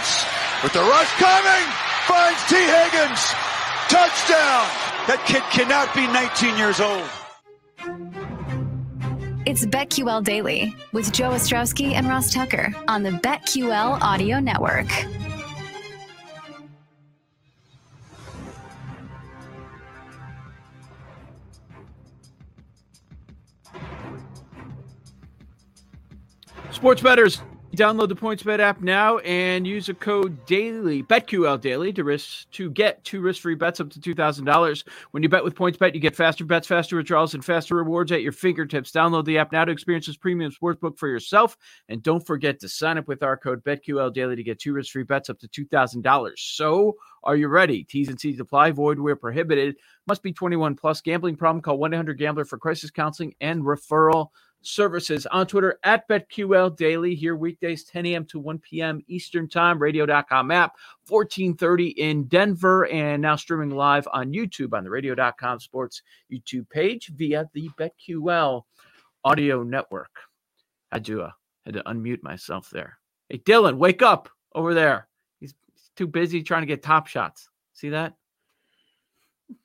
Lawrence with the rush coming, finds Tee Higgins. Touchdown. That kid cannot be 19 years old. It's BetQL Daily with Joe Ostrowski and Ross Tucker on the BetQL Audio Network. Sports betters, download the PointsBet app now and use a code daily BetQL daily to risk to get two risk-free bets up to two thousand dollars. When you bet with PointsBet, you get faster bets, faster withdrawals, and faster rewards at your fingertips. Download the app now to experience this premium sportsbook for yourself, and don't forget to sign up with our code BetQL daily to get two risk-free bets up to two thousand dollars. So, are you ready? T's and C's apply. Void where prohibited. Must be twenty-one plus. Gambling problem? Call one eight hundred Gambler for crisis counseling and referral services on Twitter at BetQL Daily here weekdays 10 a.m. to 1 p.m. Eastern Time, radio.com app, 1430 in Denver, and now streaming live on YouTube on the radio.com sports YouTube page via the BetQL audio network. I do uh, had to unmute myself there. Hey, Dylan, wake up over there. He's, he's too busy trying to get top shots. See that?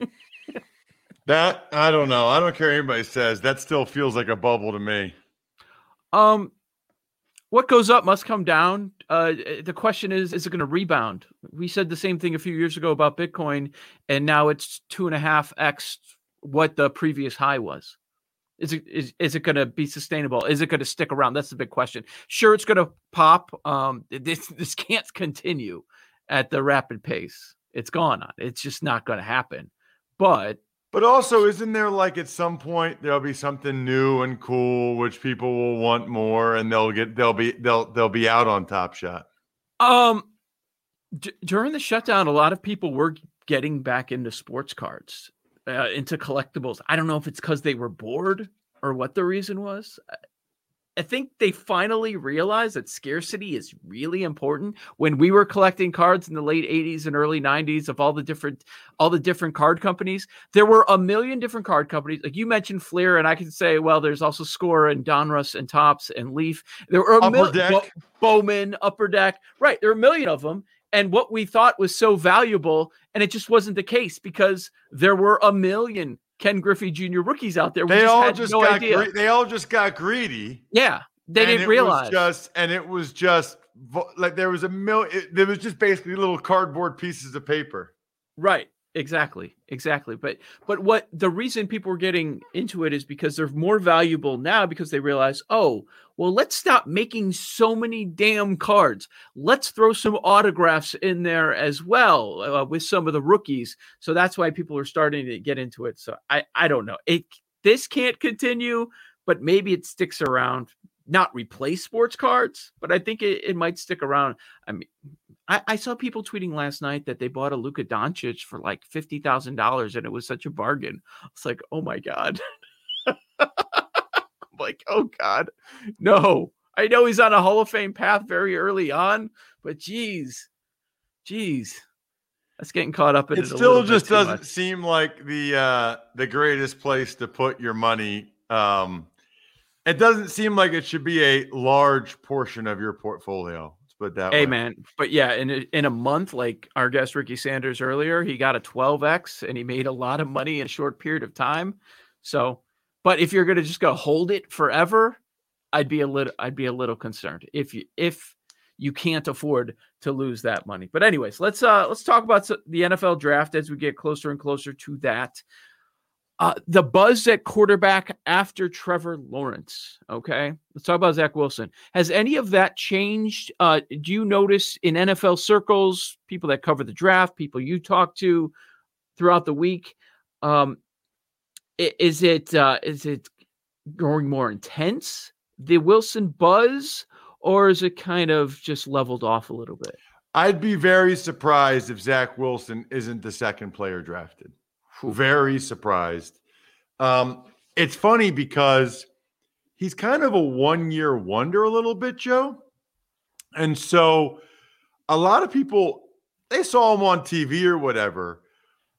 That I don't know. I don't care anybody says. That still feels like a bubble to me. Um, what goes up must come down. Uh, the question is, is it going to rebound? We said the same thing a few years ago about Bitcoin, and now it's two and a half x what the previous high was. Is it is, is it going to be sustainable? Is it going to stick around? That's the big question. Sure, it's going to pop. Um, this this can't continue at the rapid pace it's gone on. It's just not going to happen. But But also, isn't there like at some point there'll be something new and cool which people will want more, and they'll get they'll be they'll they'll be out on Top Shot. Um, d- during the shutdown, a lot of people were getting back into sports cards, uh, into collectibles. I don't know if it's because they were bored or what the reason was. I think they finally realized that scarcity is really important. When we were collecting cards in the late 80s and early 90s of all the different all the different card companies, there were a million different card companies. Like you mentioned Fleer, and I can say, well, there's also Score and Donruss and Topps and Leaf. There were a Upper mil- Deck. Bo- Bowman, Upper Deck. Right. There were a million of them. And what we thought was so valuable, and it just wasn't the case because there were a million Ken Griffey Jr. rookies out there. We They just all had just no got idea. gre- they all just got greedy. yeah. They didn't realize. just and it was just like there was a mil. It, there was just basically little cardboard pieces of paper. Right. Exactly. Exactly. But but what the reason people were getting into it is because they're more valuable now because they realize, oh, well, let's stop making so many damn cards. Let's throw some autographs in there as well uh, with some of the rookies. So that's why people are starting to get into it. So I I don't know. It this can't continue, but maybe it sticks around. Not replace sports cards, but I think it, it might stick around. I mean, I, I saw people tweeting last night that they bought a Luka Doncic for like fifty thousand dollars, and it was such a bargain. It's like, oh my god, I'm like, oh god, no. I know he's on a Hall of Fame path very early on, but geez, geez, that's getting caught up in It it. still just doesn't much. seem like the uh the greatest place to put your money. Um it doesn't seem like it should be a large portion of your portfolio. Let's put that Hey way. man, but yeah, in a, in a month, like our guest Ricky Sanders earlier, he got a 12x and he made a lot of money in a short period of time. So, but if you're gonna just go hold it forever, I'd be a little I'd be a little concerned. If you if you can't afford to lose that money. But anyways, let's uh let's talk about the NFL draft as we get closer and closer to that. Uh, the buzz at quarterback after Trevor Lawrence. Okay, let's talk about Zach Wilson. Has any of that changed? Uh, do you notice in NFL circles, people that cover the draft, people you talk to throughout the week? Um, is it uh, is it growing more intense? The Wilson buzz, or is it kind of just leveled off a little bit? I'd be very surprised if Zach Wilson isn't the second player drafted. Very surprised. Um, it's funny because he's kind of a one year wonder, a little bit, Joe. And so a lot of people, they saw him on TV or whatever,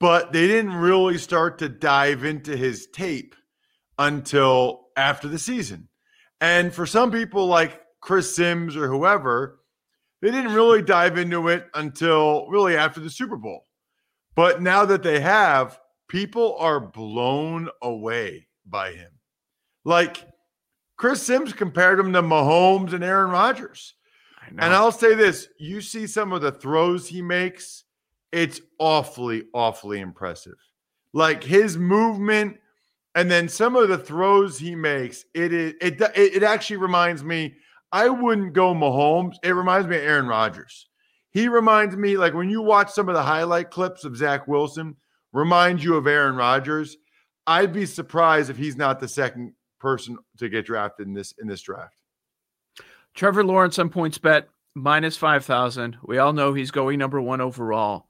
but they didn't really start to dive into his tape until after the season. And for some people like Chris Sims or whoever, they didn't really dive into it until really after the Super Bowl. But now that they have, people are blown away by him. Like Chris Sims compared him to Mahomes and Aaron Rodgers. And I'll say this you see some of the throws he makes, it's awfully, awfully impressive. Like his movement and then some of the throws he makes, it is it, it, it actually reminds me. I wouldn't go Mahomes. It reminds me of Aaron Rodgers. He reminds me like when you watch some of the highlight clips of Zach Wilson, reminds you of Aaron Rodgers. I'd be surprised if he's not the second person to get drafted in this in this draft. Trevor Lawrence on points bet minus five thousand. We all know he's going number one overall.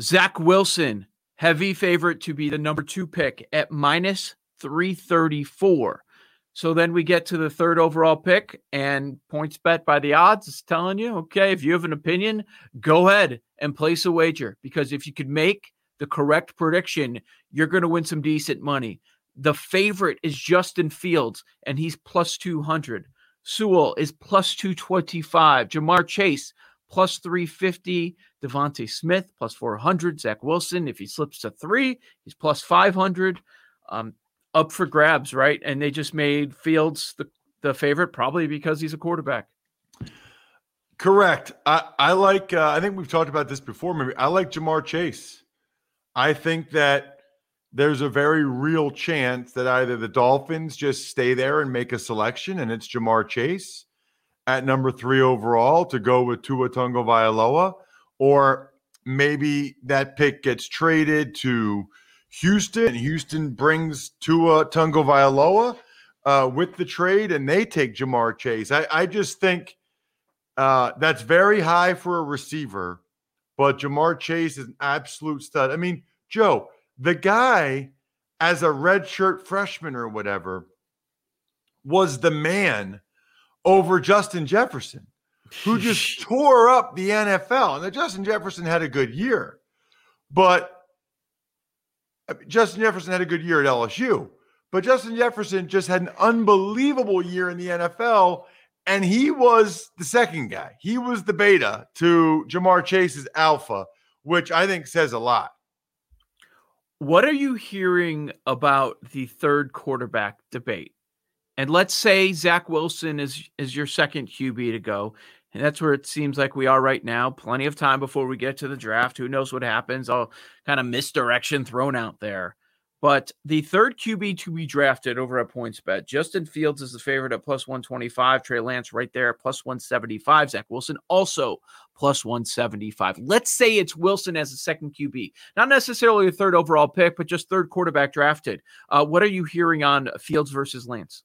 Zach Wilson, heavy favorite to be the number two pick at minus three thirty four. So then we get to the third overall pick, and points bet by the odds is telling you, okay, if you have an opinion, go ahead and place a wager because if you could make the correct prediction, you're going to win some decent money. The favorite is Justin Fields, and he's plus 200. Sewell is plus 225. Ja'Marr Chase plus 350. DeVonta Smith plus 400. Zach Wilson, if he slips to three, he's plus 500. Um, up for grabs, right? And they just made Fields the, the favorite, probably because he's a quarterback. Correct. I, I like, uh, I think we've talked about this before. Maybe I like Ja'Marr Chase. I think that there's a very real chance that either the Dolphins just stay there and make a selection, and it's Ja'Marr Chase at number three overall to go with Tua Tagovailoa, or maybe that pick gets traded to Houston, and Houston brings Tua Tagovailoa uh, with the trade, and they take Ja'Marr Chase. I, I just think uh, that's very high for a receiver but Ja'Marr Chase is an absolute stud. I mean, Joe, the guy as a redshirt freshman or whatever was the man over Justin Jefferson, who just tore up the NFL. And the Justin Jefferson had a good year, but Justin Jefferson had a good year at LSU. But Justin Jefferson just had an unbelievable year in the NFL and he was the second guy. He was the beta to Ja'Marr Chase's alpha, which I think says a lot. What are you hearing about the third quarterback debate? And let's say Zach Wilson is is your second QB to go. And that's where it seems like we are right now. Plenty of time before we get to the draft. Who knows what happens? All kind of misdirection thrown out there. But the third QB to be drafted over at PointsBet, Justin Fields is the favorite at plus 125. Trey Lance right there at plus 175. Zach Wilson also plus 175. Let's say it's Wilson as a second QB, not necessarily a third overall pick, but just third quarterback drafted. Uh, what are you hearing on Fields versus Lance?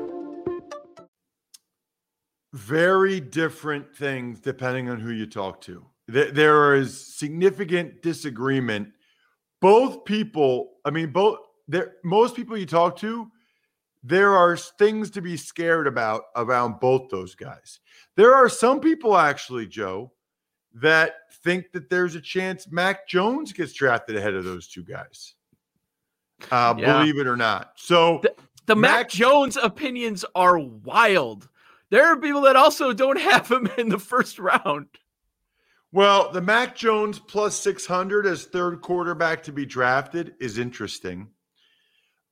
very different things depending on who you talk to. There is significant disagreement. Both people, I mean, both there, most people you talk to, there are things to be scared about around both those guys. There are some people actually, Joe, that think that there's a chance Mac Jones gets drafted ahead of those two guys. Uh, Yeah. Believe it or not. So The, the Mac, Mac- Jones opinions are wild. There are people that also don't have him in the first round. Well, the Mac Jones plus 600 as third quarterback to be drafted is interesting.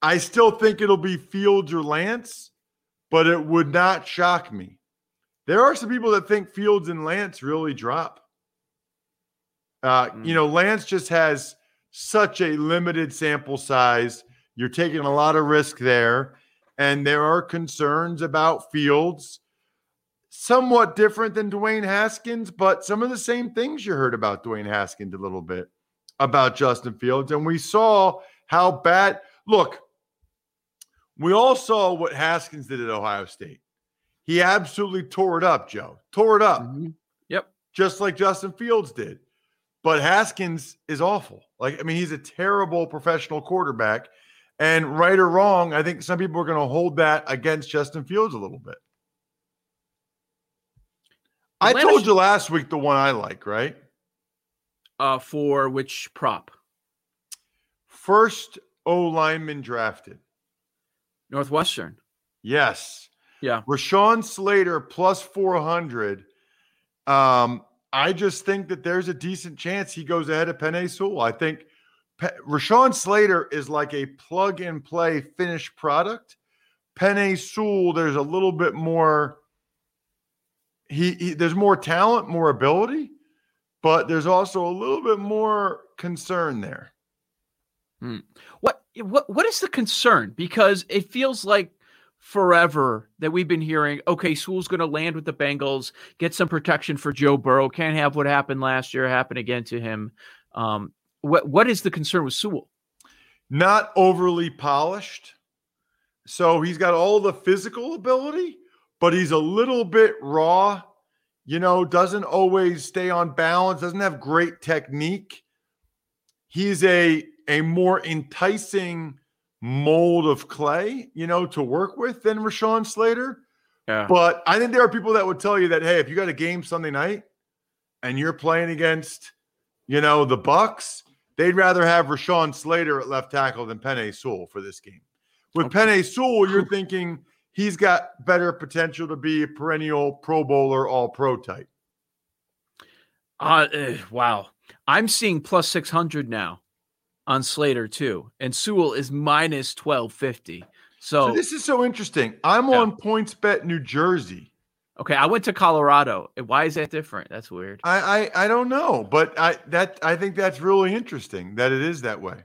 I still think it'll be Fields or Lance, but it would not shock me. There are some people that think Fields and Lance really drop. Uh, You know, Lance just has such a limited sample size. You're taking a lot of risk there. And there are concerns about Fields somewhat different than Dwayne Haskins, but some of the same things you heard about Dwayne Haskins a little bit about Justin Fields. And we saw how bad, look, we all saw what Haskins did at Ohio State. He absolutely tore it up, Joe. Tore it up, mm-hmm. Yep. just like Justin Fields did. But Haskins is awful. Like, I mean, he's a terrible professional quarterback. And right or wrong, I think some people are going to hold that against Justin Fields a little bit. I told you last week the one I like, right? Uh, for which prop? First O lineman drafted. Northwestern. Yes. Yeah. Rashawn Slater plus 400. Um, I just think that there's a decent chance he goes ahead of Penei Sewell. I think Pe- Rashawn Slater is like a plug and play finished product. Penei Sewell, there's a little bit more. He, he there's more talent, more ability, but there's also a little bit more concern there. What what what is the concern? Because it feels like forever that we've been hearing, okay, Sewell's going to land with the Bengals, get some protection for Joe Burrow. Can't have what happened last year happen again to him. Um, what what is the concern with Sewell? not overly polished. So he's got all the physical ability, but he's a little bit raw, you know, doesn't always stay on balance, doesn't have great technique. He's a a more enticing mold of clay, you know, to work with than Rashawn Slater. Yeah. But I think there are people that would tell you that, hey, if you got a game Sunday night and you're playing against, you know, the Bucs, they'd rather have Rashawn Slater at left tackle than Penei Sewell for this game. With Penei Sewell, you're thinking he's got better potential to be a perennial Pro Bowler, All Pro type. Uh, eh, wow. I'm seeing plus 600 now on Slater too. And Sewell is minus 1250. So, So this is so interesting. I'm Yeah. on Points Bet New Jersey. okay, I went to Colorado. Why is that different? That's weird. I, I I don't know, but I that I think that's really interesting that it is that way.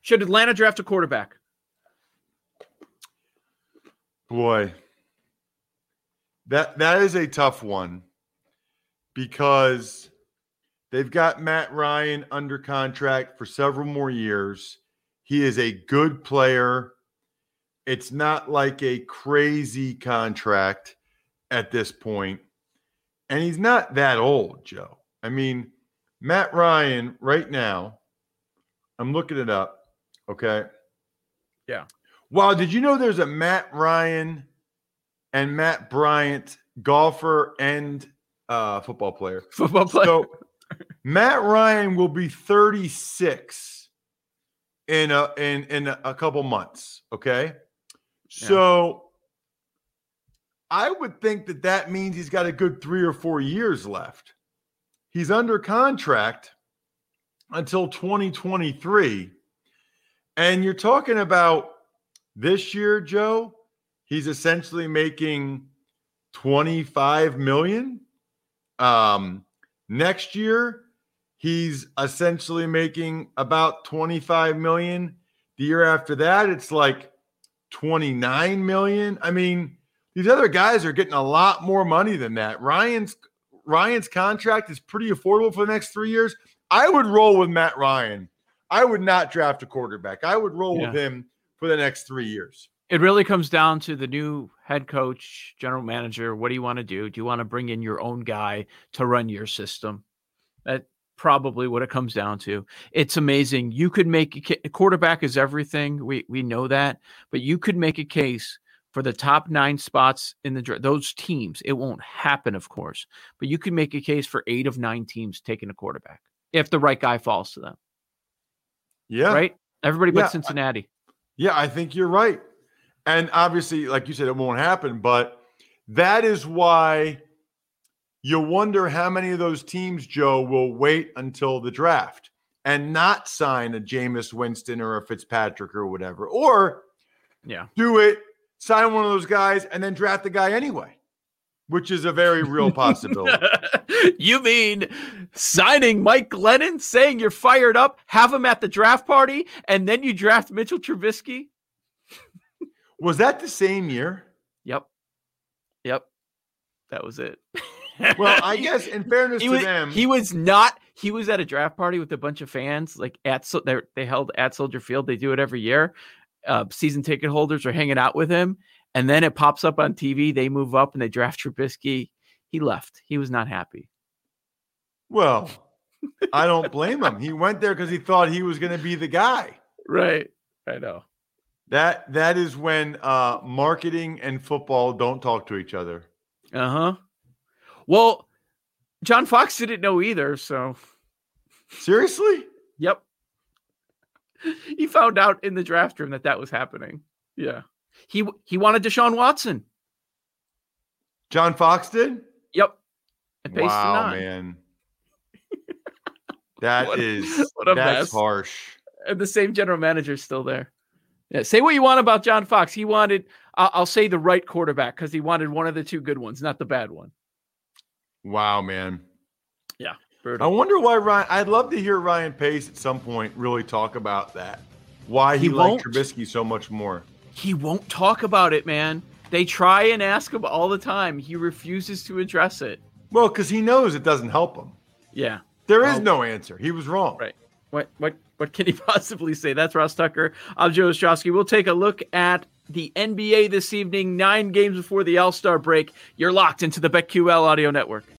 Should Atlanta draft a quarterback? Boy, that that is a tough one because they've got Matt Ryan under contract for several more years. He is a good player. It's not like a crazy contract at this point. And he's not that old, Joe. I mean, Matt Ryan right now, I'm looking it up. Okay. Yeah. Wow, did you know there's a Matt Ryan and Matt Bryant golfer and uh, football player? Football player. So Matt Ryan will be 36 in a in in a couple months. Okay, so I would think that that means he's got a good three or four years left. He's under contract until 2023, and you're talking about this year, Joe. He's essentially making 25 million. Um, next year, he's essentially making about 25 million. The year after that, it's like 29 million. I mean, these other guys are getting a lot more money than that. Ryan's Ryan's contract is pretty affordable for the next three years. I would roll with Matt Ryan. I would not draft a quarterback. I would roll with him for the next three years. it really comes down to the new head coach, general manager. What do you want to do? Do you want to bring in your own guy to run your system? That probably what it comes down to. It's amazing. You could make a quarterback is everything. We we know that, but you could make a case for the top nine spots in the. Those teams, it won't happen, of course, but you can make a case for eight of nine teams taking a quarterback if the right guy falls to them. Yeah. Right? Everybody but Yeah, Cincinnati. Yeah, I think you're right. And obviously, like you said, it won't happen, but that is why you wonder how many of those teams, Joe, will wait until the draft and not sign a Jameis Winston or a Fitzpatrick or whatever, or Yeah. do it, sign one of those guys, and then draft the guy anyway, which is a very real possibility. you mean signing Mike Glennon, saying you're fired up, have him at the draft party, and then you draft Mitchell Trubisky? Was that the same year? Yep. Yep. That was it. Well, I guess in fairness he to was, them, he was not. He was at a draft party with a bunch of fans, like at so they they held at Soldier Field. They do it every year. Uh, season ticket holders are hanging out with him, and then it pops up on TV. They move up and they draft Trubisky. He left. He was not happy. well, I don't blame him. He went there because he thought he was going to be the guy. Right. I know. That that is when uh marketing and football don't talk to each other. Uh huh. Well, John Fox didn't know either. So, Seriously? yep. He found out in the draft room that that was happening. Yeah. He he wanted Deshaun Watson. John Fox did? Yep. Wow, man. That What- is what that's mess. harsh. And the same general manager is still there. Yeah. Say what you want about John Fox. He wanted, I'll, I'll say the right quarterback because he wanted one of the two good ones, not the bad one. Wow, man. Yeah. I wonder why Ryan I'd love to hear Ryan Pace at some point really talk about that. Why he, He liked. Trubisky so much more. He won't talk about it, man. They try and ask him all the time. He refuses to address it. Well, because he knows it doesn't help him. Yeah. There is Well- no answer. He was wrong. Right. What what what can he possibly say? That's Ross Tucker. I'm Joe Ostrowski. We'll take a look at the NBA this evening, nine games before the All Star break. You're locked into the BetQL Audio Network.